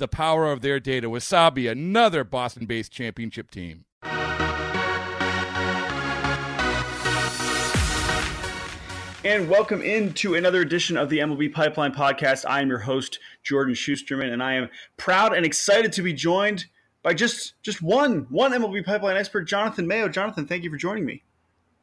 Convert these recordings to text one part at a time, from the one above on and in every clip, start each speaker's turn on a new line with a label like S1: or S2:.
S1: the power of their data. Wasabi, another Boston based championship team.
S2: And welcome into another edition of the MLB Pipeline Podcast. I am your host, Jordan Schusterman, and I am proud and excited to be joined by just just one one MLB Pipeline expert, Jonathan Mayo. Jonathan, thank you for joining me.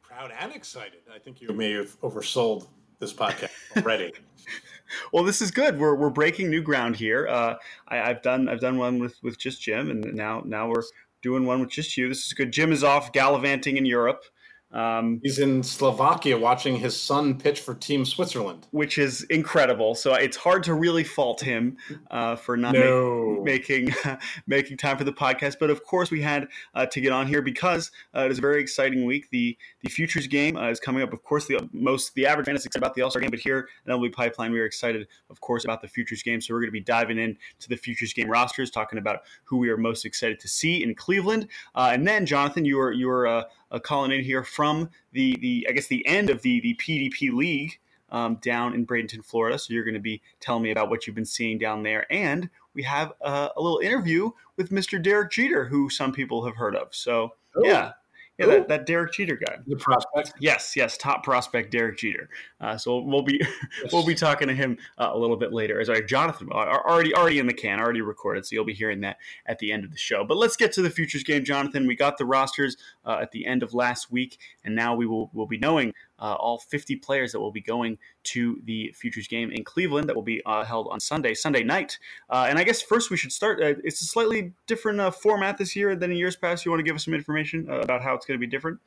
S3: Proud and excited. I think you may have oversold this podcast already.
S2: well, this is good. We're, we're breaking new ground here. Uh, I, have done I've done one with, with just Jim, and now now we're doing one with just you. This is good. Jim is off gallivanting in Europe.
S3: Um, He's in Slovakia watching his son pitch for Team Switzerland,
S2: which is incredible. So it's hard to really fault him uh, for not
S3: no.
S2: making making time for the podcast. But of course, we had uh, to get on here because uh, it is a very exciting week. the The futures game uh, is coming up. Of course, the most the average fan is excited about the All Star game, but here at MLB Pipeline, we are excited, of course, about the futures game. So we're going to be diving in to the futures game rosters, talking about who we are most excited to see in Cleveland, uh, and then Jonathan, you are you are uh, calling in here from the the I guess the end of the the PDP league um, down in Bradenton, Florida. So you're going to be telling me about what you've been seeing down there, and we have uh, a little interview with Mr. Derek Jeter, who some people have heard of. So Ooh. yeah, yeah, that, that Derek Jeter guy.
S3: The prospect.
S2: Yes, yes, top prospect Derek Jeter. Uh, so we'll be yes. we'll be talking to him uh, a little bit later. Sorry, Jonathan, already already in the can, already recorded. So you'll be hearing that at the end of the show. But let's get to the futures game, Jonathan. We got the rosters uh, at the end of last week, and now we will will be knowing uh, all 50 players that will be going to the Futures game in Cleveland that will be uh, held on Sunday, Sunday night. Uh, and I guess first we should start. Uh, it's a slightly different uh, format this year than in years past. You want to give us some information uh, about how it's going to be different?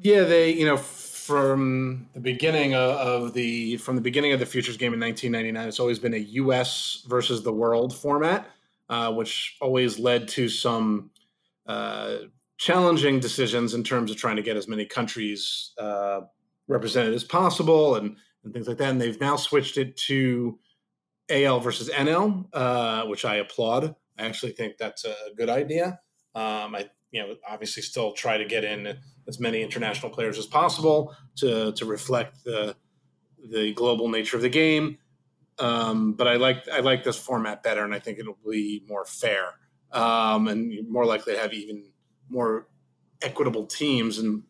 S3: Yeah, they, you know, from the beginning of the from the beginning of the Futures game in 1999, it's always been a U.S. versus the world format, which always led to some challenging decisions in terms of trying to get as many countries uh, represented as possible and, and things like that. And they've now switched it to AL versus NL, uh, which I applaud. I actually think that's a good idea. Um, I, you know, obviously still try to get in as many international players as possible to to reflect the the global nature of the game. Um, but I like I like this format better, and I think it'll be more fair um, and more likely to have even more equitable teams. And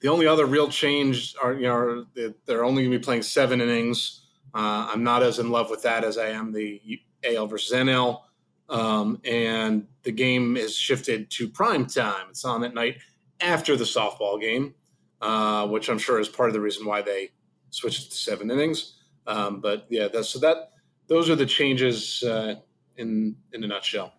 S3: the only other real change are, you know, they're only going to be playing seven innings. Uh, I'm not as in love with that as I am the AL versus NL. Um, and the game is shifted to prime time. It's on at night after the softball game, uh, which I'm sure is part of the reason why they switched to seven innings. Um, but yeah, that's, so that those are the changes uh, in in a nutshell.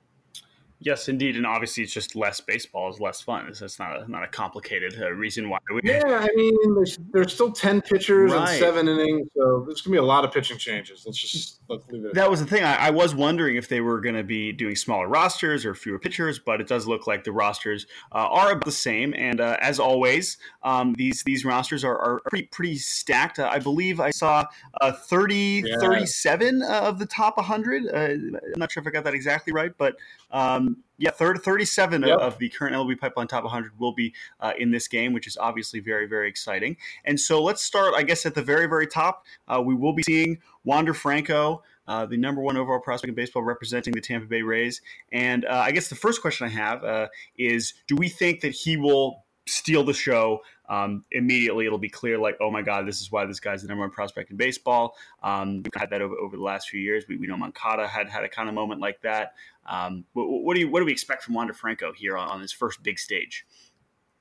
S2: Yes, indeed, and obviously it's just less baseball is less fun. It's, it's not a not a complicated uh, reason why.
S3: We... Yeah, I mean, there's, there's still ten pitchers right. and seven innings, so there's gonna be a lot of pitching changes. Let's just let's leave it.
S2: That was the thing. I, I was wondering if they were going to be doing smaller rosters or fewer pitchers, but it does look like the rosters uh, are about the same. And uh, as always, um, these these rosters are, are pretty pretty stacked. Uh, I believe I saw uh, 30, yeah. 37 uh, of the top 100. Uh, I'm not sure if I got that exactly right, but um, yeah, 30, 37 yep. of the current MLB Pipeline Top 100 will be uh, in this game, which is obviously very, very exciting. And so let's start, I guess, at the very, very top. Uh, we will be seeing Wander Franco, uh, the number one overall prospect in baseball, representing the Tampa Bay Rays. And uh, I guess the first question I have uh, is: Do we think that he will steal the show. Um, immediately, it'll be clear, like, oh my God, this is why this guy's the number one prospect in baseball. Um, we've had that over, over the last few years. We, we know Moncada had had a kind of moment like that. Um, what, what, do you what do we expect from Wander Franco here on, on his first big stage?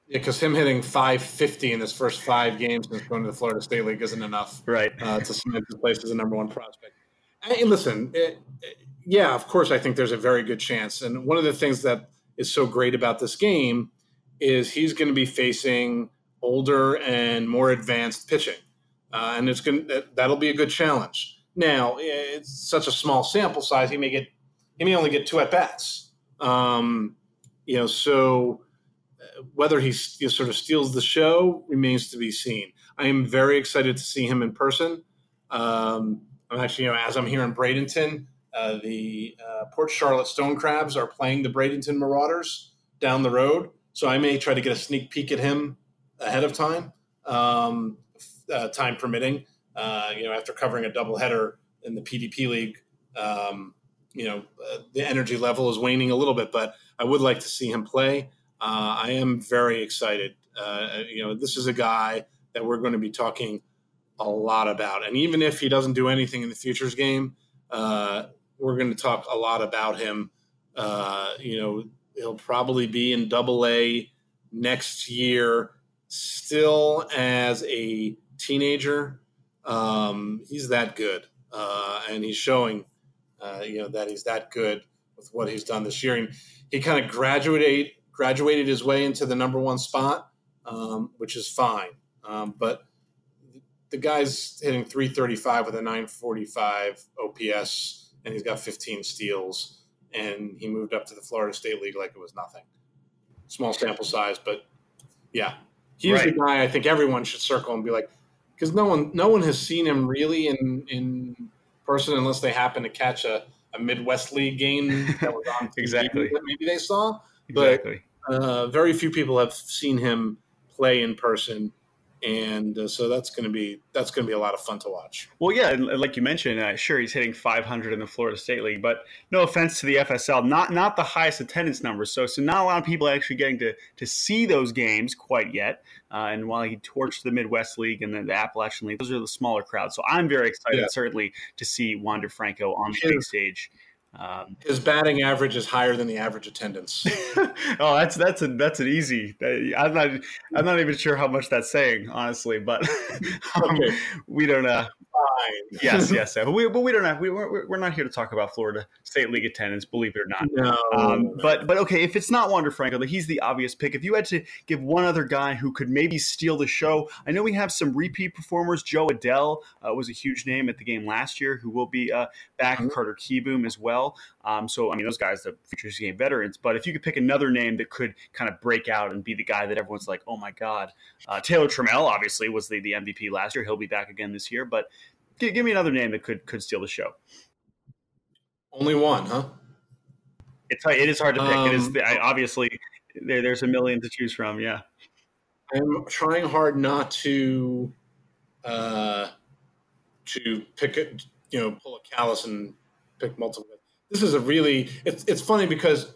S3: Yeah, because him hitting 550 in his first five games since going to the Florida State League isn't enough,
S2: right?
S3: Uh, to cement his place as a number one prospect. And listen, it, it, yeah, of course, I think there's a very good chance. And one of the things that is so great about this game is he's going to be facing older and more advanced pitching, uh, and it's going that, that'll be a good challenge. Now, it's such a small sample size; he may get he may only get two at bats. Um, you know, so uh, whether he you know, sort of steals the show remains to be seen. I am very excited to see him in person. Um, I'm actually, you know, as I'm here in Bradenton, uh, the uh, Port Charlotte Stone Crabs are playing the Bradenton Marauders down the road, so I may try to get a sneak peek at him ahead of time, um, uh, time permitting. Uh, you know, after covering a doubleheader in the PDP league, um, you know, uh, the energy level is waning a little bit, but I would like to see him play. Uh, I am very excited. you know, this is a guy that we're going to be talking a lot about, and even if he doesn't do anything in the futures game, we're going to talk a lot about him. you know, he'll probably be in Double A next year still as a teenager. Um, he's that good, uh, and he's showing, uh, you know, that he's that good with what he's done this year. And he kind of graduated graduated his way into the number one spot, um, which is fine. Um, but the guy's hitting 335 with a 945 OPS, and he's got 15 steals, and he moved up to the Florida State League like it was nothing. Small sample size, but yeah, He's right. the guy I think everyone should circle and be like, because no one no one has seen him really in in person unless they happen to catch a, a Midwest League game that was on
S2: exactly
S3: that maybe they saw. Exactly. But uh, very few people have seen him play in person and uh, so that's going to be that's going to be a lot of fun to watch.
S2: Well, yeah, like you mentioned, uh, sure he's hitting 500 in the Florida State League, but no offense to the FSL, not not the highest attendance numbers. So so not a lot of people actually getting to to see those games quite yet. Uh, and while he torched the Midwest League and then the Appalachian League, those are the smaller crowds. So I'm very excited, yeah. certainly, to see Wander Franco on the big stage.
S3: Um, His batting average is higher than the average attendance.
S2: oh, that's that's a that's an easy. I'm not I'm not even sure how much that's saying, honestly. But um, okay. we don't. Uh, Fine. yes, yes, but we but we don't have we we're, we're not here to talk about Florida State League attendance, believe it or not.
S3: No.
S2: Um, but but okay, if it's not Wander Franco, he's the obvious pick. If you had to give one other guy who could maybe steal the show, I know we have some repeat performers. Jo Adell uh, was a huge name at the game last year, who will be uh, back. Mm-hmm. Carter Kieboom as well well. Um, so, I mean, those guys, the futures game veterans. But if you could pick another name that could kind of break out and be the guy that everyone's like, oh my God, uh, Taylor Trammell obviously was the, the MVP last year. He'll be back again this year. But give, give me another name that could could steal the show.
S3: Only one, huh?
S2: It's it is hard to pick. Um, it is um, I, obviously there, there's a million to choose from. Yeah,
S3: I'm trying hard not to uh, to pick it. You know, pull a Callis and pick multiple this is a really it's it's funny because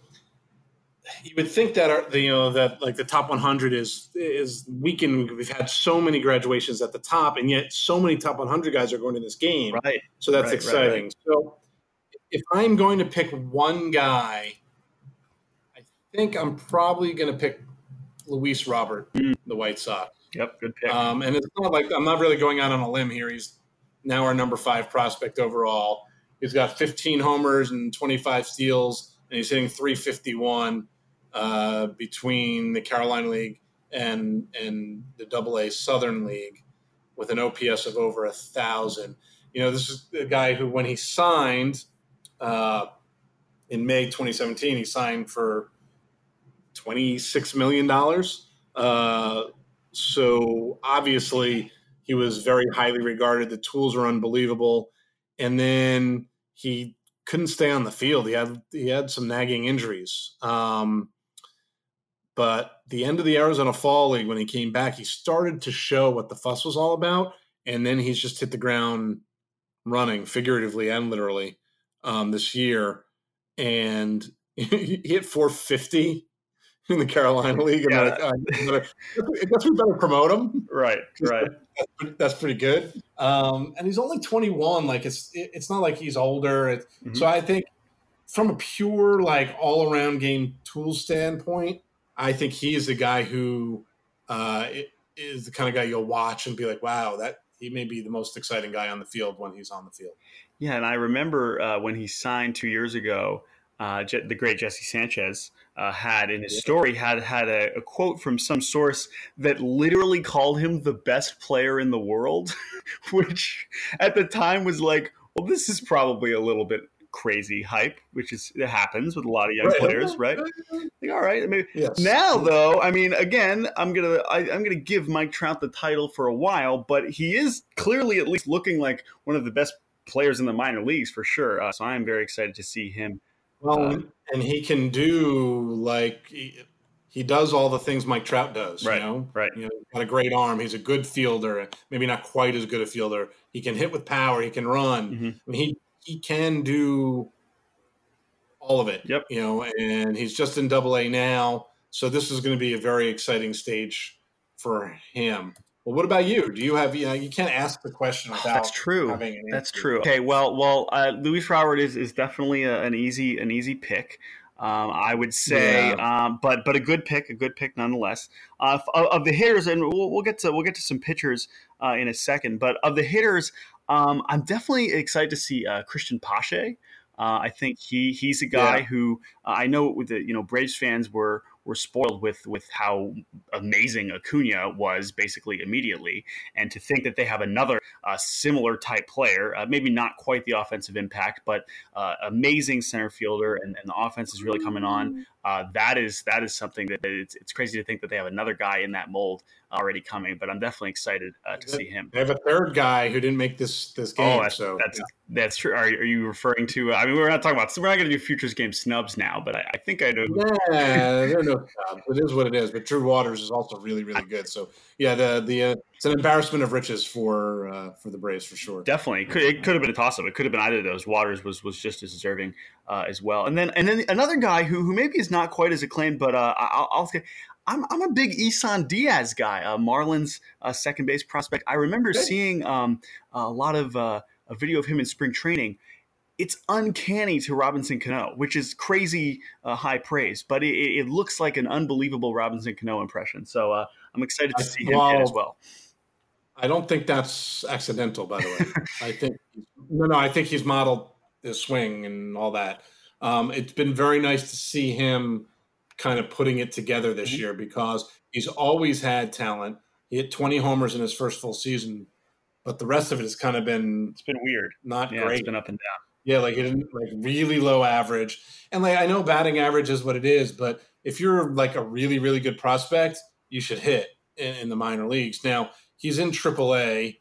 S3: you would think that our, the, you know that like the top 100 is is weakened. We've had so many graduations at the top, and yet so many top 100 guys are going to this game.
S2: Right.
S3: So that's
S2: right,
S3: exciting. Right. So if I'm going to pick one guy, I think I'm probably going to pick Luis Robert, mm. the White Sox.
S2: Yep, good pick.
S3: Um, and it's not like I'm not really going out on a limb here. He's now our number five prospect overall. He's got 15 homers and 25 steals, and he's hitting 351 uh, between the Carolina League and and the Double A Southern League, with an OPS of over a thousand. You know, this is a guy who, when he signed uh, in May 2017, he signed for 26 million dollars. Uh, so obviously, he was very highly regarded. The tools were unbelievable and then he couldn't stay on the field. He had he had some nagging injuries. Um, but the end of the Arizona Fall League, when he came back, he started to show what the fuss was all about, and then he's just hit the ground running, figuratively and literally, um, this year. And he hit 450 in the Carolina League.
S2: Yeah.
S3: Like, uh, better, I guess we better promote him.
S2: Right, right.
S3: That's pretty, that's pretty good. Um, and he's only 21. Like it's it, it's not like he's older. It,
S2: Mhm.
S3: So I think from a pure like all around game tool standpoint, I think he is the guy who uh, is the kind of guy you'll watch and be like, wow, that he may be the most exciting guy on the field when he's on the field.
S2: Yeah, and I remember uh, when he signed two years ago, uh, Je- the great Jesse Sanchez uh, had in his story had had a, a quote from some source that literally called him the best player in the world, which at the time was like, well, this is probably a little bit crazy hype, which is it happens with a lot of young players, right? Like, all right, I mean,
S3: Yes.
S2: now though i mean again i'm gonna I, i'm gonna give mike trout the title for a while but he is clearly at least looking like one of the best players in the minor leagues for sure uh, so i'm very excited to see him
S3: Well,
S2: Uh,
S3: and he can do like he, he does all the things Mike Trout does.
S2: Right,
S3: You know,
S2: right.
S3: You know, he's got a great arm. He's a good fielder. Maybe not quite as good a fielder. He can hit with power. He can run.
S2: Mhm.
S3: I mean, he he can do all of it.
S2: Yep.
S3: You know, and he's just in Double A now, so this is going to be a very exciting stage for him. Well, what about you? Do you have you know you can't ask the question without
S2: that's true
S3: an
S2: that's true okay well well uh, luis robert is, is definitely a, an easy an easy pick um, I would say, um, but but a good pick, a good pick nonetheless. Uh, of, of the hitters, and we'll, we'll get to we'll get to some pitchers uh, in a second. But of the hitters, um, I'm definitely excited to see uh, Cristian Pache. Uh, I think he he's a guy
S3: Yeah.
S2: who uh, I know with the you know Braves fans were were spoiled with with how amazing Acuna was basically immediately, and to think that they have another uh, similar type player, uh, maybe not quite the offensive impact, but uh, amazing center fielder, and, and the offense is really coming on. Uh, that is that is something that it's, it's crazy to think that they have another guy in that mold already coming. But I'm definitely excited uh, to see him.
S3: They have a third guy who didn't make this this game.
S2: Oh, that's,
S3: so
S2: that's that's true. Are, are you referring to? I mean, we're not talking about. We're not going to do futures game snubs now, but I, I think I know.
S3: Yeah, there are no snubs. It is what it is. But Drew Waters is also really, really good. So yeah, the the uh, it's an embarrassment of riches for uh, for the Braves for sure.
S2: Definitely, could, it could have been a toss up. It could have been either of those. Waters was was just as deserving uh, as well. And then and then another guy who who maybe is not quite as acclaimed, but uh, I'll, I'll say. I'm, I'm a big Isan Diaz guy, uh, Marlins uh, second base prospect. I remember
S3: Okay.
S2: seeing um, a lot of uh, a video of him in spring training. It's uncanny to Robinson Cano, which is crazy uh, high praise, but it, it it looks like an unbelievable Robinson Cano impression. So uh, I'm excited to see him hit as well.
S3: I don't think that's accidental, by the way. I think no, no. I think he's modeled his swing and all that. Um, it's been very nice to see him kind of putting it together this
S2: Mhm.
S3: year because he's always had talent. He hit 20 homers in his first full season, but the rest of it has kind of been
S2: It's been weird.
S3: not
S2: Yeah,
S3: great.
S2: it's been up and down.
S3: Yeah, like it didn't like really low average. And like I know batting average is what it is, but if you're like a really, really good prospect, you should hit in, in the minor leagues. Now he's in AAA.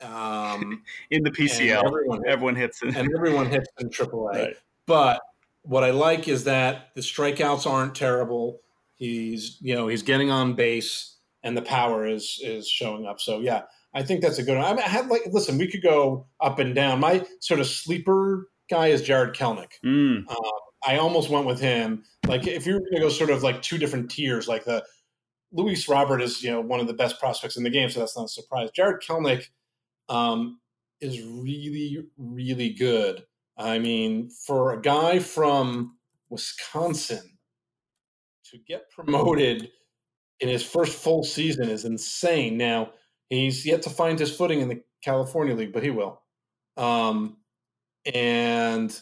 S3: Um
S2: in the PCL.
S3: everyone,
S2: Everyone hits it.
S3: and everyone hits in AAA.
S2: Right.
S3: But what I like is that the strikeouts aren't terrible. He's you know he's getting on base and the power is is showing up. So yeah, I think that's a good one. I, mean, I have like listen, we could go up and down. My sort of sleeper guy is Jared Kelenic.
S2: Mm,
S3: I almost went with him. Like if you were going to go sort of like two different tiers, like the Luis Robert is you know one of the best prospects in the game, so that's not a surprise. Jared Kelenic um, is really really good. I mean, for a guy from Wisconsin to get promoted in his first full season is insane. Now he's yet to find his footing in the California League, but he will. Um, and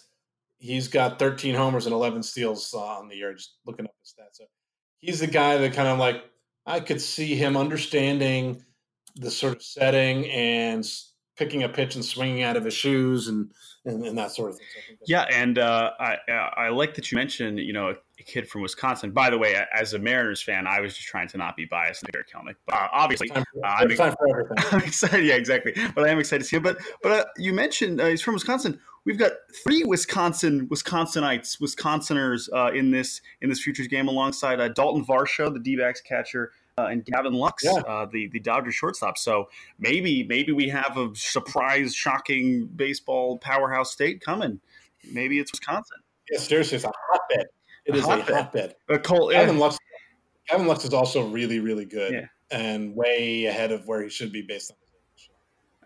S3: he's got 13 homers and 11 steals uh, on the year. Just looking up his stats, so he's the guy that kind of like I could see him understanding the sort of setting and picking a pitch and swinging out of his shoes and and, and that sort of thing. So I think that's-
S2: yeah, and uh, I I like that you mentioned you know a, kid from Wisconsin. By the way, as a Mariners fan, I was just trying to not be biased in Jared Kelenic. But uh, obviously,
S3: for,
S2: Uh, I'm
S3: there's time for everything.
S2: I'm excited. Yeah, exactly. But I am excited to see him. But but uh, you mentioned uh, he's from Wisconsin. We've got three Wisconsin Wisconsinites, Wisconsiners uh, in this in this futures game alongside uh, Dalton Varsho, the D-backs catcher, uh, and Gavin Lux,
S3: Yeah.
S2: uh, the the Dodgers shortstop. So maybe maybe we have a surprise, shocking baseball powerhouse state coming. Maybe it's Wisconsin.
S3: Yeah, seriously, it's a hotbed. It is
S2: Hotbed.
S3: a hotbed.
S2: Uh, Cole, yeah.
S3: Gavin Lux, Gavin Lux is also really, really good
S2: Yeah.
S3: and way ahead of where he should be based on his.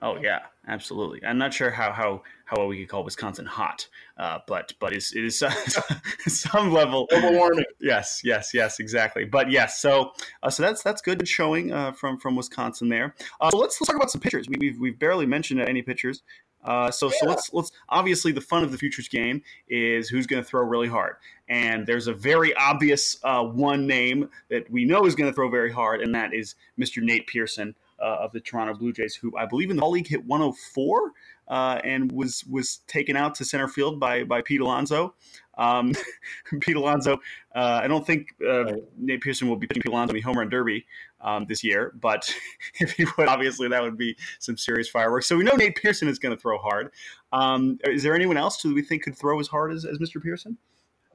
S2: Oh yeah, absolutely. I'm not sure how how how well we could call Wisconsin hot, uh, but but it's, it is some level.
S3: Global warming.
S2: Yes, yes, yes, exactly. But yes, so uh, so that's that's good showing uh, from from Wisconsin there. Uh, so let's let's talk about some pitchers. We, we've we've barely mentioned any pitchers. Uh, so so let's let's obviously the fun of the futures game is who's going to throw really hard, and there's a very obvious uh, one name that we know is going to throw very hard, and that is Mr. Nate Pearson of the Toronto Blue Jays, who I believe in the Fall League hit 104 uh, and was was taken out to center field by by Pete Alonso. Um, Pete Alonso, uh, I don't think uh. Nate Pearson will be pitching Pete Alonso in the home run derby um, this year, but if he would, obviously that would be some serious fireworks. So we know Nate Pearson is going to throw hard. Um, is there anyone else who we think could throw as hard as, as Mr. Pearson?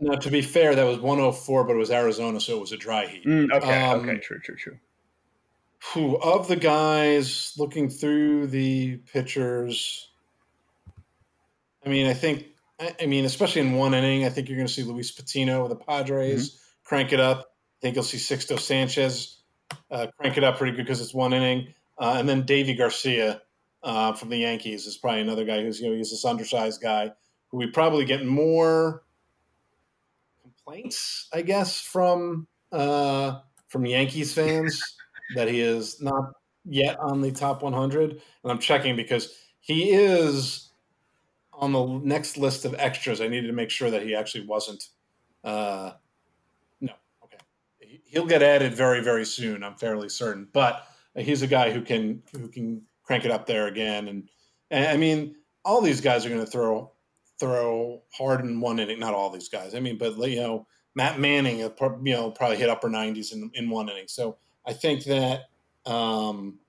S3: Now, to be fair, that was 104, but it was Arizona, so it was a dry heat.
S2: okay,
S3: Um,
S2: okay, true, true, true.
S3: Who of the guys looking through the pitchers? I mean, I think, I I mean, especially in one inning, I think you're going to see Luis Patino with the Padres crank it up. I think you'll see Sixto Sanchez uh, crank it up pretty good because it's one inning, uh, and then Deivi Garcia uh, from the Yankees is probably another guy who's you know he's this undersized guy who we probably get more complaints, I guess, from uh, from Yankees fans that he is not yet on the top 100. And I'm checking because he is on the next list of extras. I needed to make sure that he actually wasn't. Uh, no, okay, He- he'll get added very, very soon. I'm fairly certain, but he's a guy who can who can crank it up there again. And, and I mean, all these guys are going to throw throw hard in one inning. Not all these guys. I mean, but you know, Matt Manning, you know, probably hit upper 90s in in one inning. So I think that um,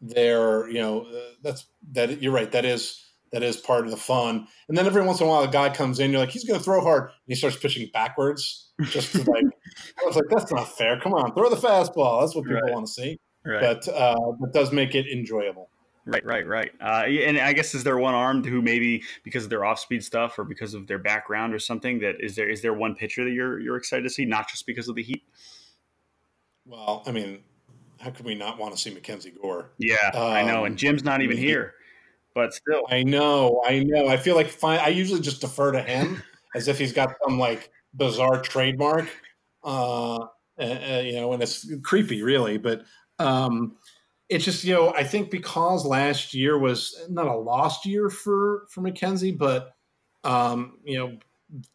S3: they're you know that's that you're right. That is that is part of the fun. And then every once in a while, a guy comes in. You're like, he's going to throw hard, and he starts pitching backwards. Just to like, I was like, that's not fair. Come on, throw the fastball. That's what people
S2: Right.
S3: want to see.
S2: Right.
S3: But uh, it does make it enjoyable.
S2: Right, right, right. Uh, and I guess is there one armed who maybe because of their off-speed stuff or because of their background or something that is there is there one pitcher that you're you're excited to see, not just because of the heat?
S3: Well, I mean, how could we not want to see Mackenzie Gore?
S2: Yeah, I know. And
S3: Um,
S2: Jim's not even here, but still,
S3: I know, I know. I feel like fine. I usually just defer to him as if he's got some like bizarre trademark, uh, uh, uh, you know, and it's creepy, really. But um, it's just you know, I think because last year was not a lost year for for Mackenzie, but um, you know,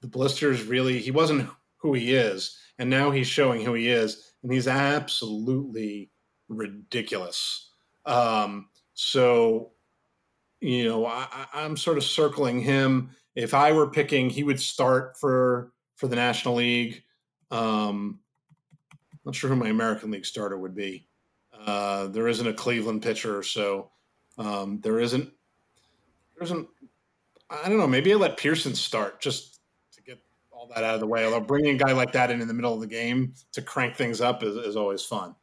S3: the blisters really he wasn't who he is, and now he's showing who he is, and he's absolutely ridiculous. Um, so you know, I, I'm sort of circling him. If I were picking, he would start for for the National League. Um, not sure who my American League starter would be. Uh, there isn't a Cleveland pitcher, so um, there isn't. There isn't. I don't know. Maybe I let Pearson start just all that out of the way. Although bringing a guy like that in in the middle of the game to crank things up is, is always fun.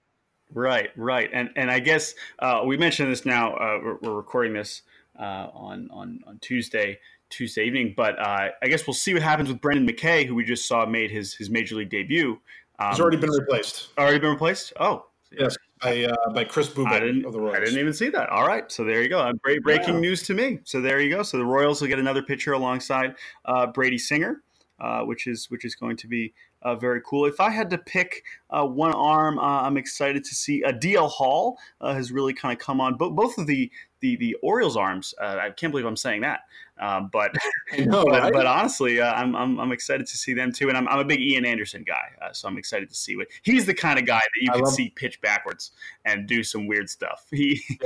S2: right, right. And and I guess uh, we mentioned this now. Uh, we're, we're recording this uh, on on on Tuesday. Tuesday evening, but uh, I guess we'll see what happens with Brendan McKay, who we just saw made his his major league debut. Um,
S3: He's already been replaced.
S2: already been replaced. Oh,
S3: Yes, by uh, by Chris
S2: I
S3: of the Royals.
S2: I didn't even see that. All right, so there you go. Uh, Great breaking news to me. So there you go. So the Royals will get another pitcher alongside uh, Brady Singer, uh, which is which is going to be uh, very cool. If I had to pick uh, one arm, uh, I'm excited to see uh, DL Hall uh, has really kind of come on. Bo- both of the the the Orioles arms. Uh, I can't believe I'm saying that, um, but
S3: know,
S2: but,
S3: right?
S2: but honestly, uh, I'm, I'm I'm excited to see them too, and I'm, I'm a big Ian Anderson guy, uh, so I'm excited to see what he's the kind of guy that you
S3: I
S2: can see pitch backwards and do some weird stuff. He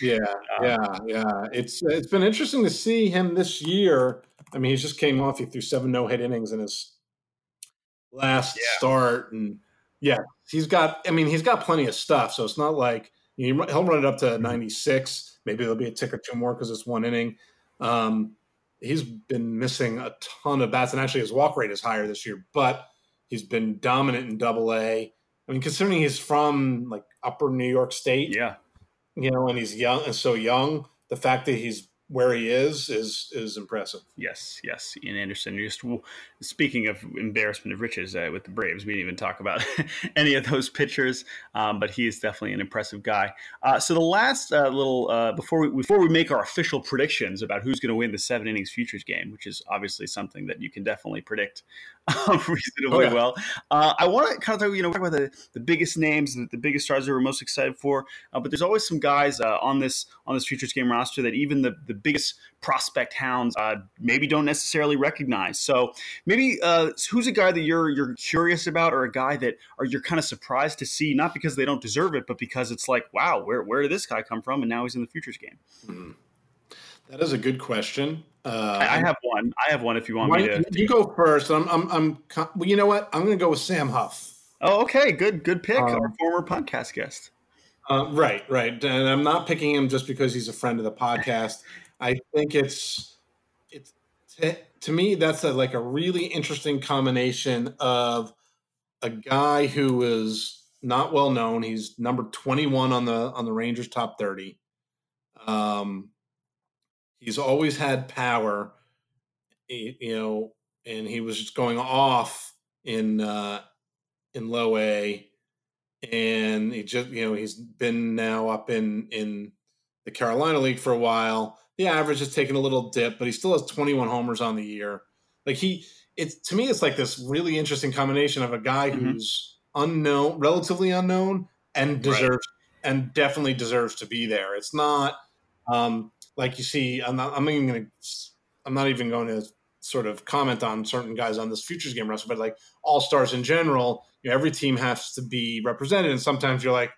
S3: Yeah,
S2: Uh,
S3: yeah, yeah. It's it's been interesting to see him this year. I mean, he just came off. He threw seven no hit innings in his last
S2: Yeah.
S3: start, and yeah, he's got. I mean, he's got plenty of stuff. So it's not like you know, he'll run it up
S2: Mm-hmm.
S3: to ninety six. Maybe there'll be a tick or two more because it's one inning. Um, he's been missing a ton of bats, and actually his walk rate is higher this year. But he's been dominant in Double A. I mean, considering he's from like Upper New York State,
S2: yeah.
S3: you know, and he's young and so young. The fact that he's where he is is is impressive.
S2: Yes, yes, Ian Anderson. Just speaking of embarrassment of riches uh, with the Braves, we didn't even talk about any of those pitchers, um, but he is definitely an impressive guy. Uh, so the last uh, little uh, before we before we make our official predictions about who's going to win the seven innings futures game, which is obviously something that you can definitely predict reasonably oh, yeah. well. Uh, I want to kind of talk, you know, talk about the, the biggest names, the, the biggest stars that we're most excited for. Uh, but there's always some guys on this on this futures game roster that even the the biggest prospect hounds uh, maybe don't necessarily recognize. So maybe uh, who's a guy that you're you're curious about, or a guy that are you're kind of surprised to see, not because they don't deserve it, but because it's like, wow, where where did this guy come from, and now he's in the futures game.
S3: Mm-hmm. That is a good question.
S2: Uh, I have one. I have one. If you want me to,
S3: you go first. I'm, I'm, I'm. Well, you know what? I'm going to go with Sam Huff.
S2: Oh, okay. Good, good pick. Um, Our former podcast guest.
S3: Uh, right, right. And I'm not picking him just because he's a friend of the podcast. I think it's it's to, to me that's a, like a really interesting combination of a guy who is not well known. He's number 21 on the on the Rangers top 30. Um, he's always had power, you know, and he was just going off in uh, in low A, and he just you know he's been now up in in the Carolina League for a while the average has taken a little dip, but he still has 21 homers on the year. Like he, it's to me, it's like this really interesting combination of a guy mm-hmm. who's unknown, relatively unknown, and deserves right. and definitely deserves to be there. It's not um, like you see. I'm not. I'm even going to. I'm not even going to sort of comment on certain guys on this futures game roster, but like all stars in general, you know, every team has to be represented, and sometimes you're like,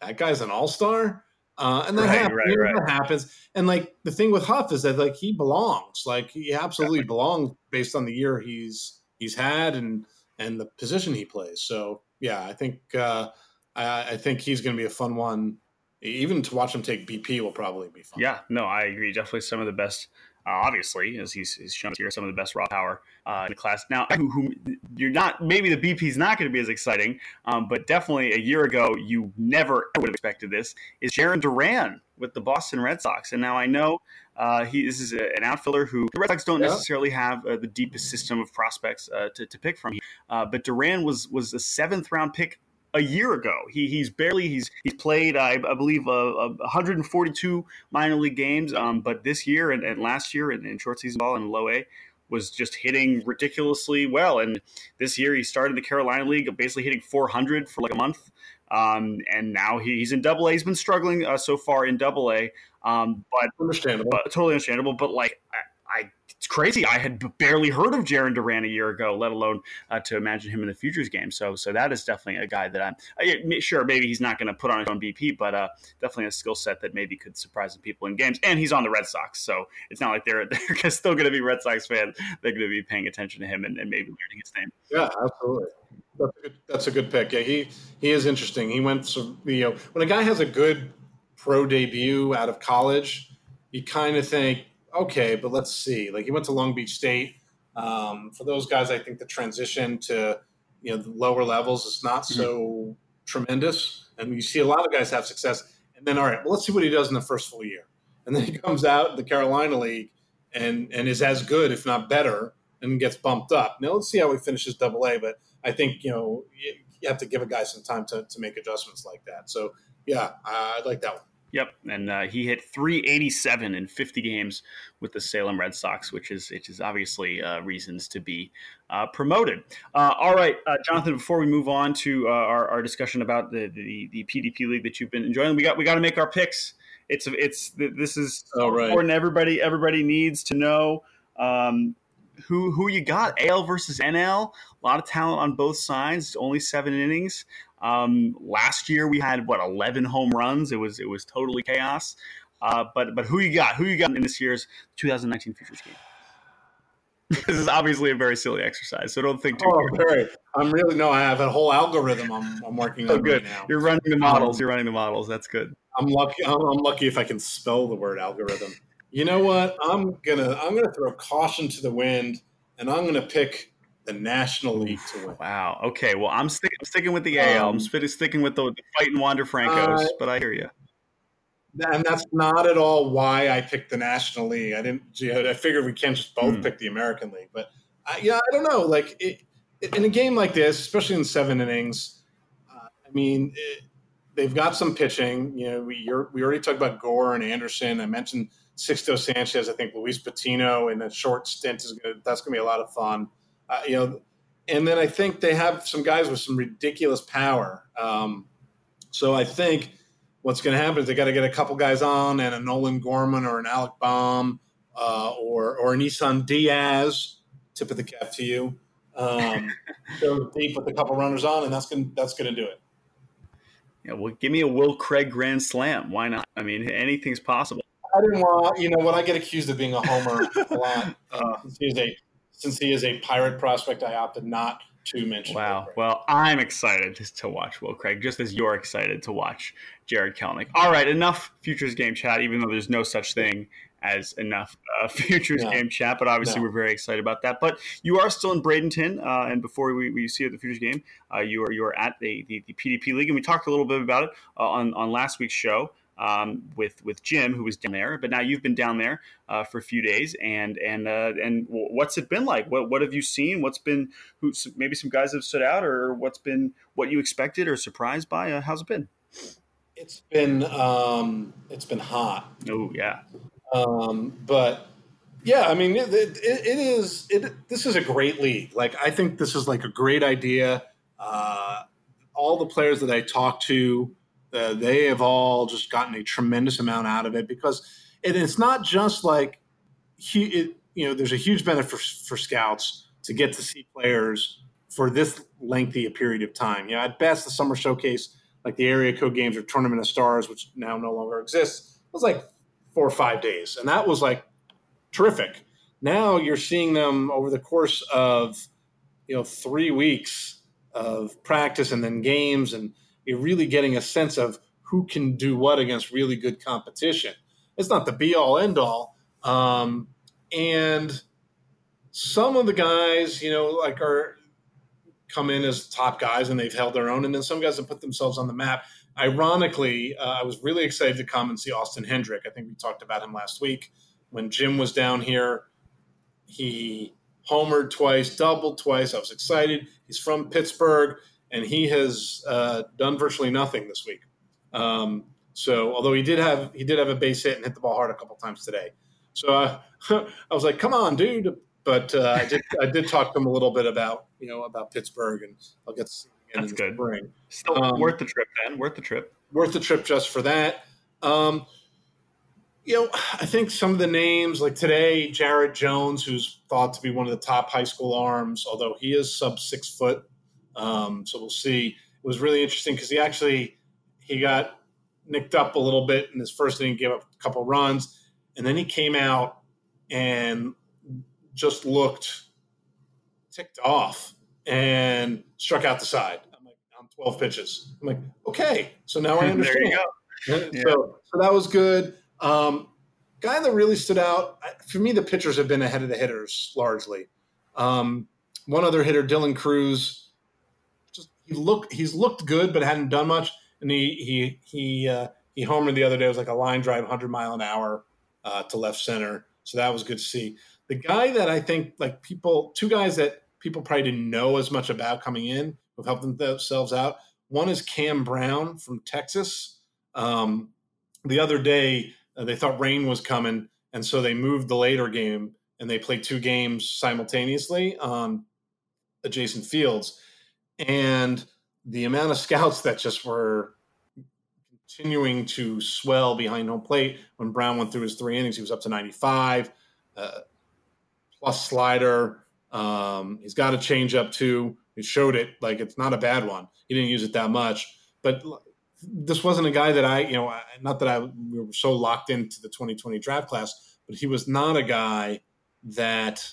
S3: that guy's an all star uh, and that, right, happens, right, right. that happens. And like the thing with Huff is that like he belongs. Like he absolutely Definitely. belongs based on the year he's he's had and and the position he plays. So yeah, I think uh, I, I think he's going to be a fun one. Even to watch him take BP will probably be fun.
S2: Yeah, no, I agree. Definitely some of the best uh, obviously, as he's, he's shown here, some of the best raw power uh, in the class. Now, who, who, you're not, maybe the BP is not going to be as exciting, um, but definitely a year ago, you never would have expected this, is Jarren Duran with the Boston Red Sox. And now I know uh, he this is a, an outfielder who the Red Sox don't yeah. necessarily have uh, the deepest system of prospects uh, to, to pick from. Uh, but Duran was was a seventh round pick a year ago. He he's barely he's he's played I, I believe uh, 142 minor league games. Um, but this year and, and last year in, in, short season ball in low A was just hitting ridiculously well. And this year he started the Carolina League basically hitting 400 for like a month. Um, and now he, he's in Double A. He's been struggling uh, so far in Double A, um, but
S3: understandable,
S2: but, totally understandable. But like I, I it's crazy. I had barely heard of Jarren Duran a year ago, let alone uh, to imagine him in the futures game. So, so that is definitely a guy that I'm I, sure maybe he's not going to put on his own BP, but uh, definitely a skill set that maybe could surprise some people in games. And he's on the Red Sox, so it's not like they're they're still going to be Red Sox fans. They're going to be paying attention to him and, and maybe learning his name.
S3: Yeah, absolutely. That's a good, that's a good pick. Yeah, he he is interesting. He went to you know when a guy has a good pro debut out of college, you kind of think okay, but let's see. Like he went to Long Beach State. Um, for those guys, I think the transition to you know the lower levels is not mm-hmm. so mm-hmm. tremendous, and you see a lot of guys have success. And then, all right, well, let's see what he does in the first full year, and then he comes out in the Carolina League and and is as good, if not better, and gets bumped up. Now let's see how he finishes Double A. But I think you know you, you have to give a guy some time to to make adjustments like that. So yeah, I, I like that one.
S2: Yep, and uh, he hit 387 in 50 games with the Salem Red Sox, which is which is obviously uh, reasons to be uh, promoted. Uh, all right, uh, Jonathan. Before we move on to uh, our, our, discussion about the, the, the PDP league that you've been enjoying, we got we got to make our picks. It's it's this is so right. important. Everybody everybody needs to know. Um, who who you got? AL versus NL. A lot of talent on both sides. It's only seven innings. Um, last year we had what 11 home runs. It was it was totally chaos. Uh, but but who you got? Who you got in this year's 2019 Futures game? this is obviously a very silly exercise, so don't think too.
S3: Oh, very. I'm really no. I have a whole algorithm I'm, I'm working
S2: oh,
S3: on.
S2: good.
S3: Right now.
S2: You're running the models. Um, You're running the models. That's good.
S3: I'm lucky. I'm, I'm lucky if I can spell the word algorithm. You know what? I'm gonna I'm gonna throw caution to the wind, and I'm gonna pick the National League to win.
S2: Wow. Okay. Well, I'm, stick, I'm sticking with the AL. Um, I'm sticking with the, the fighting Wander Francos, uh, but I hear you.
S3: and that's not at all why I picked the National League. I didn't. I figured we can't just both mm. pick the American League, but I, yeah, I don't know. Like it, in a game like this, especially in seven innings, uh, I mean, it, they've got some pitching. You know, we we already talked about Gore and Anderson. I mentioned Sixto Sanchez. I think Luis Patino in a short stint is gonna, that's going to be a lot of fun. Uh, you know, and then I think they have some guys with some ridiculous power. Um, so I think what's going to happen is they got to get a couple guys on and a Nolan Gorman or an Alec Bohm uh, or or an Isan Diaz. Tip of the cap to you. Um, go deep with a couple runners on, and that's going that's going to do it.
S2: Yeah, well, give me a Will Craig grand slam. Why not? I mean, anything's possible.
S3: I didn't want, you know, when I get accused of being a homer a lot, uh, since, he is a, since he is a pirate prospect, I opted not to mention.
S2: Wow. Well, I'm excited to watch Will Craig, just as you're excited to watch Jared Kelenic. All right, enough futures game chat. Even though there's no such thing as enough uh, futures no. game chat, but obviously no. we're very excited about that. But you are still in Bradenton, uh, and before we, we see you at the futures game, uh, you are you are at the, the, the PDP league, and we talked a little bit about it uh, on on last week's show. Um, with with Jim, who was down there, but now you've been down there uh, for a few days, and and uh, and what's it been like? What what have you seen? What's been who maybe some guys have stood out, or what's been what you expected or surprised by? how's it been?
S3: It's been um, it's been hot.
S2: Oh yeah,
S3: um, but yeah, I mean, it, it, it is. It, this is a great league. Like, I think this is like a great idea. Uh, all the players that I talked to, uh, they have all just gotten a tremendous amount out of it because it, it's not just like, it, you know, there's a huge benefit for, for scouts to get to see players for this lengthy a period of time. You know, at best, the summer showcase, like the area code games or tournament of stars, which now no longer exists, was like four or five days. And that was like terrific. Now you're seeing them over the course of, you know, three weeks of practice and then games. And really getting a sense of who can do what against really good competition. It's not the be all end all. Um, and some of the guys, you know, like are come in as top guys and they've held their own. And then some guys have put themselves on the map ironically, uh, I was really excited to come and see Austin Hendrick. I think we talked about him last week when Jim was down here. He homered twice, doubled twice. I was excited. He's from Pittsburgh, and he has uh, done virtually nothing this week. Um, so, although he did have he did have a base hit and hit the ball hard a couple times today. So uh, I was like, "Come on, dude!" But uh, I did I did talk to him a little bit about you know about Pittsburgh, and I'll get to see
S2: that's good. Spring. Still um, worth the trip, then. Worth the trip.
S3: Worth the trip just for that. Um, you know, I think some of the names, like today, Jared Jones, who's thought to be one of the top high school arms, although he is sub six foot. Um, so we'll see. It was really interesting because he actually he got nicked up a little bit in his first inning, gave up a couple runs, and then he came out and just looked ticked off and struck out the side. I'm like, on 12 pitches. I'm like, okay, so now I understand.
S2: there you
S3: go. yeah. so, so that was good. Um, guy that really stood out for me, the pitchers have been ahead of the hitters largely. Um, one other hitter, Dylan just he looked he's looked good, but hadn't done much. And he he he uh, he homered the other day. It was like a line drive, 100 mile an hour uh, to left center. So that was good to see. The guy that I think like people, two guys that people probably didn't know as much about coming in who've helped themselves out. One is Cam Brown from Texas. Um, the other day, uh, they thought rain was coming, and so they moved the later game and they played two games simultaneously on adjacent fields. And the amount of scouts that just were continuing to swell behind home plate when Brown went through his three innings, he was up to 95, uh, plus slider, um, he's got a changeup too. He showed it like it's not a bad one. He didn't use it that much, but this wasn't a guy that I, you know, not that I we were so locked into the 2020 draft class, but he was not a guy that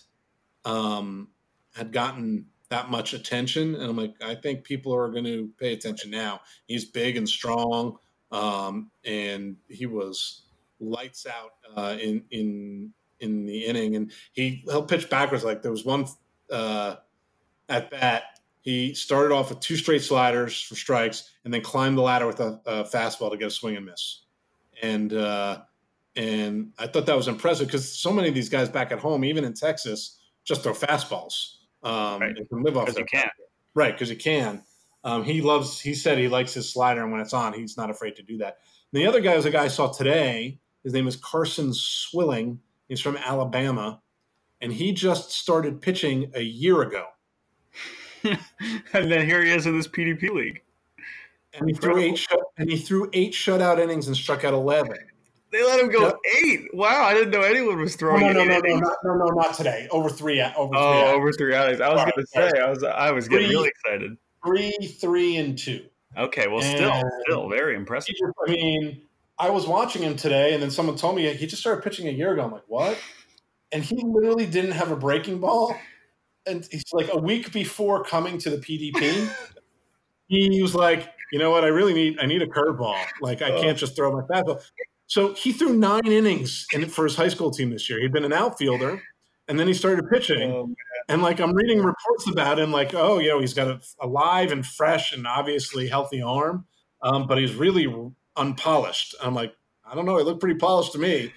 S3: um, had gotten that much attention. And I'm like, I think people are going to pay attention now. He's big and strong, um, and he was lights out uh, in in in the inning, and he he'll pitch backwards. Like there was one uh, at bat. He started off with two straight sliders for strikes, and then climbed the ladder with a, a fastball to get a swing and miss. and uh, and I thought that was impressive because so many of these guys back at home, even in Texas, just throw fastballs. Um,
S2: Right.
S3: and can live off
S2: Because you
S3: their
S2: can.
S3: Right, because you can. Um, he loves. He said he likes his slider, and when it's on, he's not afraid to do that. And the other guy was a guy I saw today. His name is Carson Swilling. He's from Alabama, and he just started pitching a year ago.
S2: and then here he is in this PDP league.
S3: And he threw eight. Shut, and he threw eight shutout innings and struck out eleven.
S2: They let him go
S3: Yep.
S2: eight. Wow, I didn't know anyone was throwing
S3: no, no, no, no, not, no, no, not today. Over three. Over three.
S2: Oh, over three outings. I was going to say, I was, I was getting
S3: Three.
S2: really excited.
S3: three, three, and two.
S2: Okay, well, still,
S3: And-
S2: still very impressive.
S3: Just- I mean, I was watching him today, and then someone told me he just started pitching a year ago. I'm like, what? And he literally didn't have a breaking ball. And he's like a week before coming to the PDP, he was like, you know what? I really need I need a curveball. Like I oh. can't just throw my fastball. So he threw nine innings in, for his high school team this year. He'd been an outfielder, and then he started pitching.
S2: Um,
S3: And like I'm reading reports about him, like oh, you know, he's got a, a live and fresh and obviously healthy arm, um, but he's really unpolished. I'm like, I don't know, he looked pretty polished to me.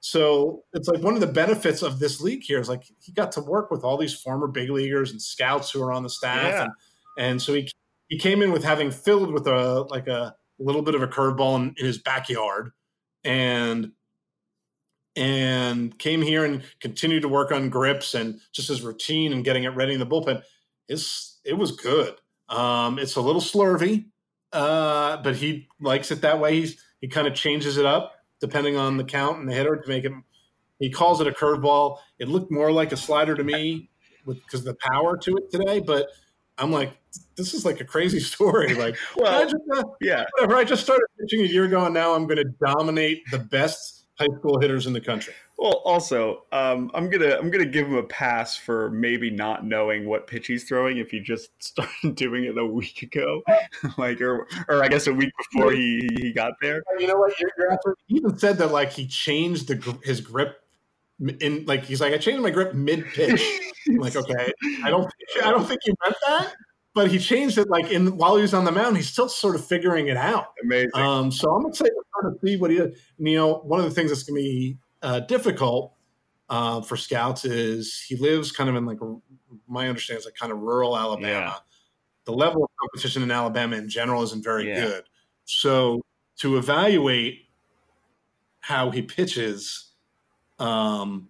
S3: So it's like one of the benefits of this league here is like he got to work with all these former big leaguers and scouts who are on the staff,
S2: Yeah.
S3: and, and so he he came in with having filled with a like a little bit of a curveball in, in his backyard, and and came here and continued to work on grips and just his routine and getting it ready in the bullpen. It's it was good. Um, it's a little slurvy, uh, but he likes it that way. He's he kind of changes it up depending on the count and the hitter to make it. He calls it a curveball. It looked more like a slider to me because the power to it today. But I'm like, this is like a crazy story. Like, I just, uh,
S2: yeah.
S3: whatever. I just started pitching a year ago, and now I'm going to dominate the best high school hitters in the country.
S2: Well, also, um, I'm gonna I'm gonna give him a pass for maybe not knowing what pitch he's throwing if he just started doing it a week ago, like or or I guess a week before he he got there.
S3: You know what? He even said that like he changed the his grip in like he's like I changed my grip mid pitch. Like okay, I don't I don't think you meant that, but he changed it like in while he was on the mound. He's still sort of figuring it out.
S2: Amazing.
S3: Um, so I'm excited to see what he does. And, you know, one of the things that's going to be uh, difficult uh, for scouts is he lives kind of in like my understanding is like kind of rural Alabama.
S2: Yeah.
S3: The level of competition in Alabama in general isn't very
S2: Yeah.
S3: good. So to evaluate how he pitches, um,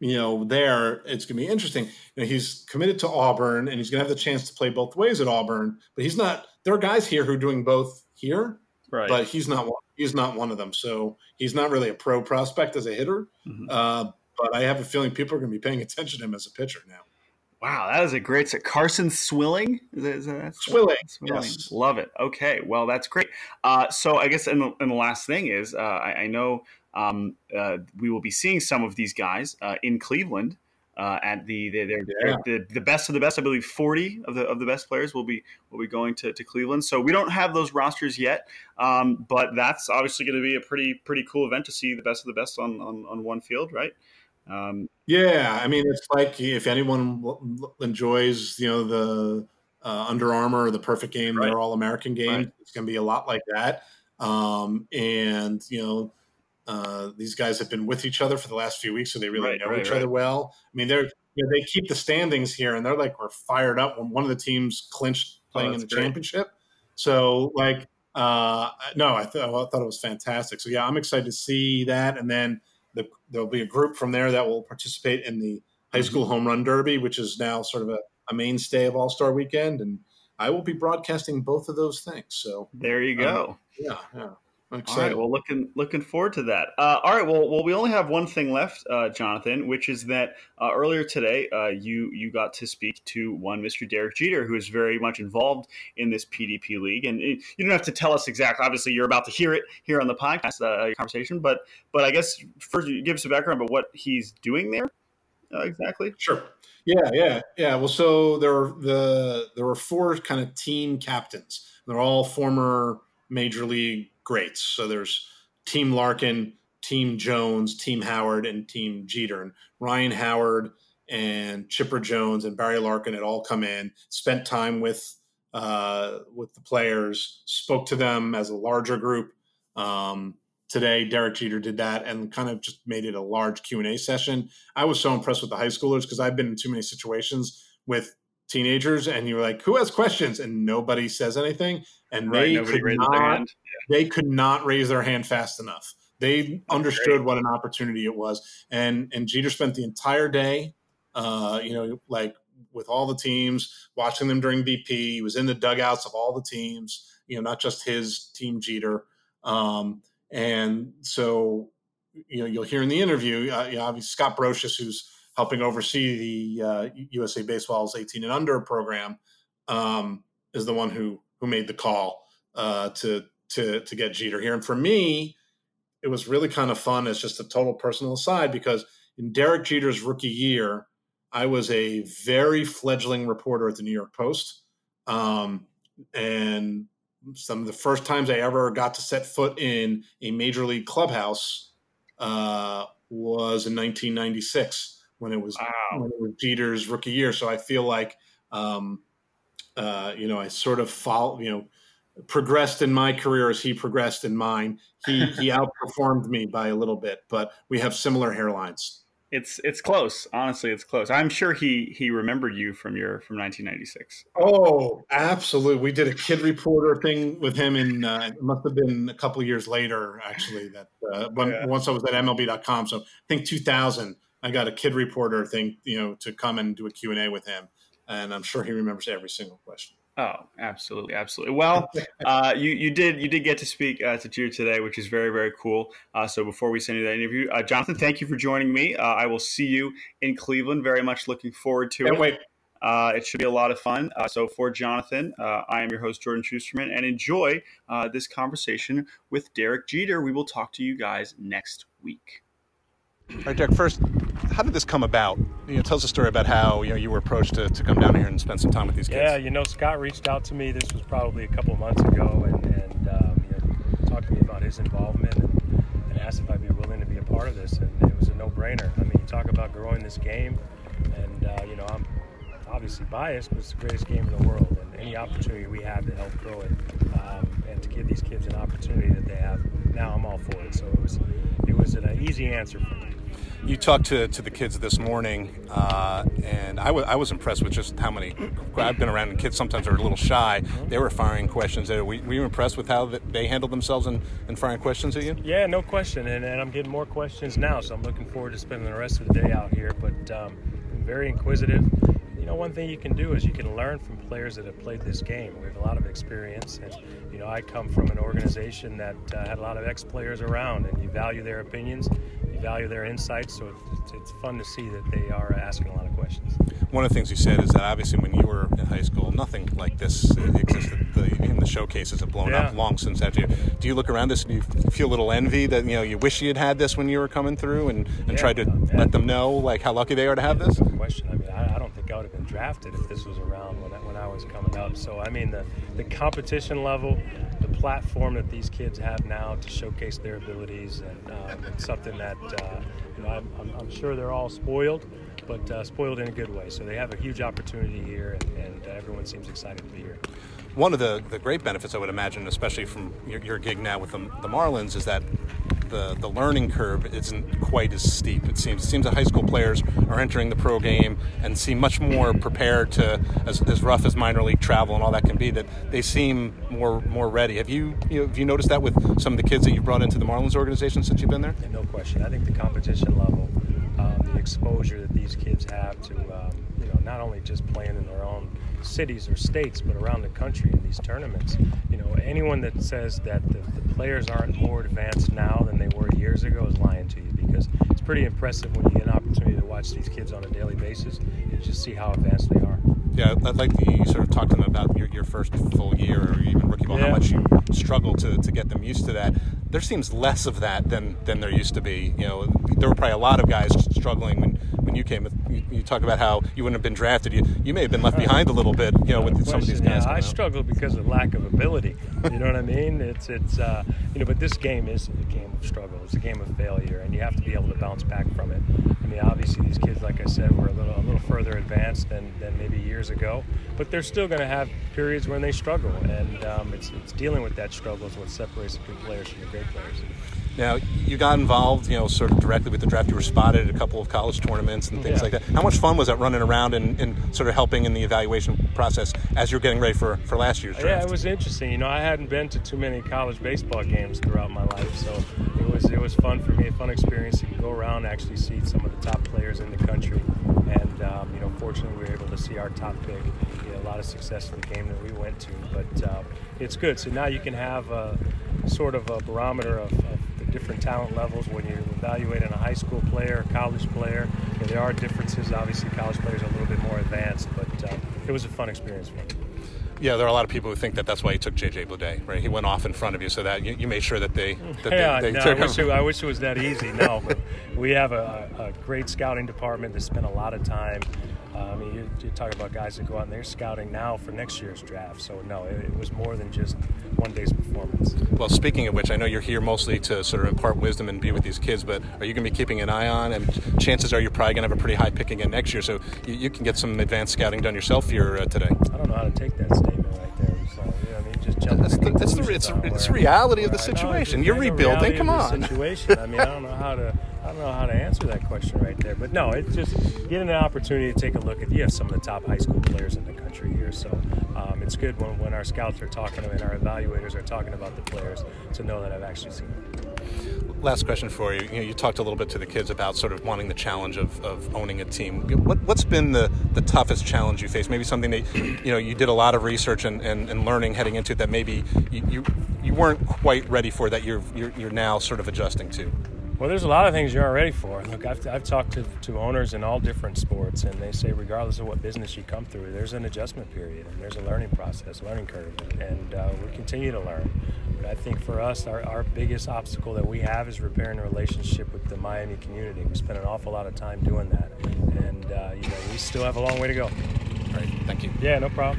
S3: you know, there it's going to be interesting. You know, he's committed to Auburn, and he's going to have the chance to play both ways at Auburn. But he's not. There are guys here who are doing both here,
S2: right.
S3: but he's not. one- He's not one of them. So he's not really a pro prospect as a hitter.
S2: Mhm.
S3: Uh, but I have a feeling people are going to be paying attention to him as a pitcher now.
S2: Wow, that is a great set. Carson Swilling? Is that, is that,
S3: Swilling,
S2: Swilling.
S3: yes.
S2: Love it. Okay, well, that's great. Uh, so I guess, and the, and the last thing is, uh, I, I know um, uh, we will be seeing some of these guys uh, in Cleveland uh, at the they're, they're,
S3: Yeah.
S2: they're the the best of the best. I believe forty of the of the best players will be will be going to, to Cleveland. So we don't have those rosters yet, um, but that's obviously going to be a pretty pretty cool event to see the best of the best on on, on one field, right? Um,
S3: Yeah, I mean, it's like if anyone enjoys, you know, the uh, Under Armour or the Perfect Game,
S2: Right.
S3: their All American game,
S2: Right.
S3: it's going to be a lot like that. Um, and you know, uh, these guys have been with each other for the last few weeks, so they really
S2: Right,
S3: know
S2: right,
S3: each
S2: right.
S3: other well. I mean, they're you know, they keep the standings here, and they're like we're fired up when one of the teams clinched playing in
S2: Oh, that's
S3: the
S2: great.
S3: championship. So like, uh, no, I, th- I thought it was fantastic. So yeah, I'm excited to see that, and then the, there'll be a group from there that will participate in the high school home run derby, which is now sort of a, a mainstay of All Star Weekend, and I will be broadcasting both of those things. So
S2: there you go.
S3: yeah, yeah, Excited.
S2: right. Well, looking looking forward to that. Uh, all right. Well, well, we only have one thing left, uh, Jonathan, which is that uh, earlier today, uh, you you got to speak to one Mr. Derek Jeter, who is very much involved in this PDP league, and it, you don't have to tell us exactly. Obviously, you're about to hear it here on the podcast uh, conversation, but but I guess first you give us a background about what he's doing there uh, exactly.
S3: Sure. Yeah, yeah, yeah. Well, so there were the there were four kind of team captains. They're all former major league greats. So there's Team Larkin, Team Jones, Team Howard, and Team Jeter. And Ryan Howard and Chipper Jones and Barry Larkin had all come in, spent time with uh, with the players, spoke to them as a larger group, um, today Derek Jeter did that and kind of just made it a large Q&A session. I was so impressed with the high schoolers because I've been in too many situations with teenagers and you're like, who has questions? And nobody says anything. And right, they, could not, they could not raise their hand fast enough. They understood what an opportunity it was. And, and Jeter spent the entire day, uh, you know, like with all the teams, watching them during BP. He was in the dugouts of all the teams, you know, not just his team Jeter. Um, and so, you know, you'll hear in the interview, uh, you know, obviously Scott Brosius, who's helping oversee the uh, USA Baseball's 18 and under program, um, is the one who who made the call uh, to to to get Jeter here. And for me, it was really kind of fun as just a total personal aside because in Derek Jeter's rookie year, I was a very fledgling reporter at the New York Post. Um, and some of the first times I ever got to set foot in a major league clubhouse uh, was in 1996 when it was wow. when it was Jeter's rookie year. So I feel like um, uh, you know I sort of follow you know progressed in my career as he progressed in mine. He he outperformed me by a little bit, but we have similar hairlines.
S2: It's it's close. Honestly, it's close. I'm sure he he remembered you from your from 1996.
S3: Oh, absolutely. We did a kid reporter thing with him in uh, it must have been a couple years later actually that uh, when, yeah. once I was at MLB.com. So I think 2000 I got a kid reporter thing, you know, to come and do a Q&A with him and I'm sure he remembers every single question.
S2: Oh, absolutely, absolutely. Well, uh, you you did you did get to speak uh, to Jeter today, which is very very cool. Uh, so before we send you that interview, uh, Jonathan, thank you for joining me. Uh, I will see you in Cleveland. Very much looking forward to
S3: Can't
S2: it.
S3: Wait.
S2: Uh, it should be a lot of fun. so for Jonathan, I am your host Jordan Shusterman, and enjoy this conversation with Derek Jeter. We will talk to you guys next week.
S4: All right, Derek. First, how did this come about? You know, tell us a story about how you know you were approached to, to come down here and spend some time with these kids.
S5: Yeah, you know, Scott reached out to me. This was probably a couple months ago, and, and um, you know, talked to me about his involvement and, and, asked if I'd be willing to be a part of this. And it was a no-brainer. I mean, you talk about growing this game, and uh, you know, I'm obviously biased, but it's the greatest game in the world. And any opportunity we have to help grow it um, and to give these kids an opportunity that they have, now I'm all for it. So it was it was an easy answer for me
S4: you talked to, to the kids this morning, uh, and I, w- I was impressed with just how many. I've been around, and kids sometimes are a little shy. They were firing questions. Were, were you impressed with how they handled themselves in, in firing questions at you?
S5: Yeah, no question. And, and I'm getting more questions now, so I'm looking forward to spending the rest of the day out here. But um, very inquisitive know, one thing you can do is you can learn from players that have played this game. We have a lot of experience, and you know, I come from an organization that uh, had a lot of ex-players around, and you value their opinions, you value their insights. So it's, it's fun to see that they are asking a lot of questions.
S4: One of the things you said is that obviously when you were in high school, nothing like this existed. The, even the showcases have blown yeah. up long since that. Do you, do you look around this and you feel a little envy that you know you wish you had had this when you were coming through and, and yeah, tried to yeah. let them know like how lucky they are to have this?
S5: question. I drafted if this was around when I, when I was coming up. So I mean, the the competition level, the platform that these kids have now to showcase their abilities, and um, something that uh, you know I'm, I'm, I'm sure they're all spoiled but uh, spoiled in a good way. So they have a huge opportunity here, and, and uh, everyone seems excited to be here.
S4: One of the, the great benefits, I would imagine, especially from your, your gig now with the, the Marlins, is that the, the learning curve isn't quite as steep. It seems it seems that high school players are entering the pro game and seem much more prepared to, as, as rough as minor league travel and all that can be, that they seem more more ready. Have you, you know, have you noticed that with some of the kids that you brought into the Marlins organization since you've been there?
S5: Yeah, no question. I think the competition level um, the exposure that these kids have to, um, you know, not only just playing in their own cities or states, but around the country in these tournaments. You know, anyone that says that the, the players aren't more advanced now than they were years ago is lying to you because it's pretty impressive when you get an opportunity to watch these kids on a daily basis and just see how advanced they are.
S4: Yeah, I'd like you sort of talk to them about your, your first full year or even rookie ball, yeah. how much you struggle to, to get them used to that. There seems less of that than, than there used to be. You know, there were probably a lot of guys struggling when, when you came. You, you talk about how you wouldn't have been drafted. You, you may have been left behind a little bit, you know, with some of these guys.
S5: Yeah, I struggle because of lack of ability. You know what I mean? It's it's uh, you know, but this game is a game of struggle. It's a game of failure, and you have to be able to bounce back from it. I mean, obviously these kids, like I said, were a little a little further advanced than, than maybe years ago, but they're still going to have periods when they struggle, and um, it's it's dealing with that struggle is what separates the good players from the great players.
S3: Now, you got involved, you know, sort of directly with the draft. You were spotted at a couple of college tournaments and things
S5: Yeah.
S3: like that. How much fun was that running around and, and sort of helping in the evaluation process as you're getting ready for, for last year's draft?
S5: Yeah, it was interesting. You know, I hadn't been to too many college baseball games throughout my life, so it was it was fun for me, a fun experience to go around and actually see some of the top players in the country. And um, you know, fortunately, we were able to see our top pick. A lot of success in the game that we went to, but uh, it's good. So now you can have a sort of a barometer of, of different talent levels when you're evaluating a high school player, a college player. You know, there are differences. Obviously, college players are a little bit more advanced, but uh, it was a fun experience for me.
S3: Yeah, there are a lot of people who think that that's why he took J.J. Bleday, right? He went off in front of you so that you, you made sure that they, that
S5: yeah,
S3: they, they
S5: no,
S3: took
S5: I, wish
S3: him.
S5: it, I wish it was that easy. No, but we have a, a great scouting department that spent a lot of time. Uh, I mean, you're, you're talking about guys that go out and they're scouting now for next year's draft. So no, it, it was more than just one day's performance.
S3: Well, speaking of which, I know you're here mostly to sort of impart wisdom and be with these kids, but are you going to be keeping an eye on? And chances are you're probably going to have a pretty high pick again next year, so you, you can get some advanced scouting done yourself here uh, today.
S5: I don't know how to take that statement right there. So, yeah, I mean, just jump
S3: That's the- that's the- it's- it's
S5: where-
S3: reality of the
S5: know,
S3: situation. You're rebuilding, come on.
S5: Situation. I mean, I don't know how to. I don't know how to answer that question right there, but no, it's just getting an opportunity to take a look at. You have some of the top high school players in the country here, so um, it's good when, when our scouts are talking and our evaluators are talking about the players to know that I've actually seen them.
S3: Last question for you. You, know, you talked a little bit to the kids about sort of wanting the challenge of, of owning a team. What, what's been the, the toughest challenge you faced? Maybe something that you know you did a lot of research and, and, and learning heading into it that maybe you, you, you weren't quite ready for that you're, you're you're now sort of adjusting to.
S5: Well, there's a lot of things you aren't ready for. Look, I've, I've talked to, to owners in all different sports, and they say, regardless of what business you come through, there's an adjustment period and there's a learning process, learning curve, and uh, we continue to learn. But I think for us, our, our biggest obstacle that we have is repairing a relationship with the Miami community. We spend an awful lot of time doing that, and uh, you know, we still have a long way to go.
S3: Right. Thank you.
S5: Yeah, no problem.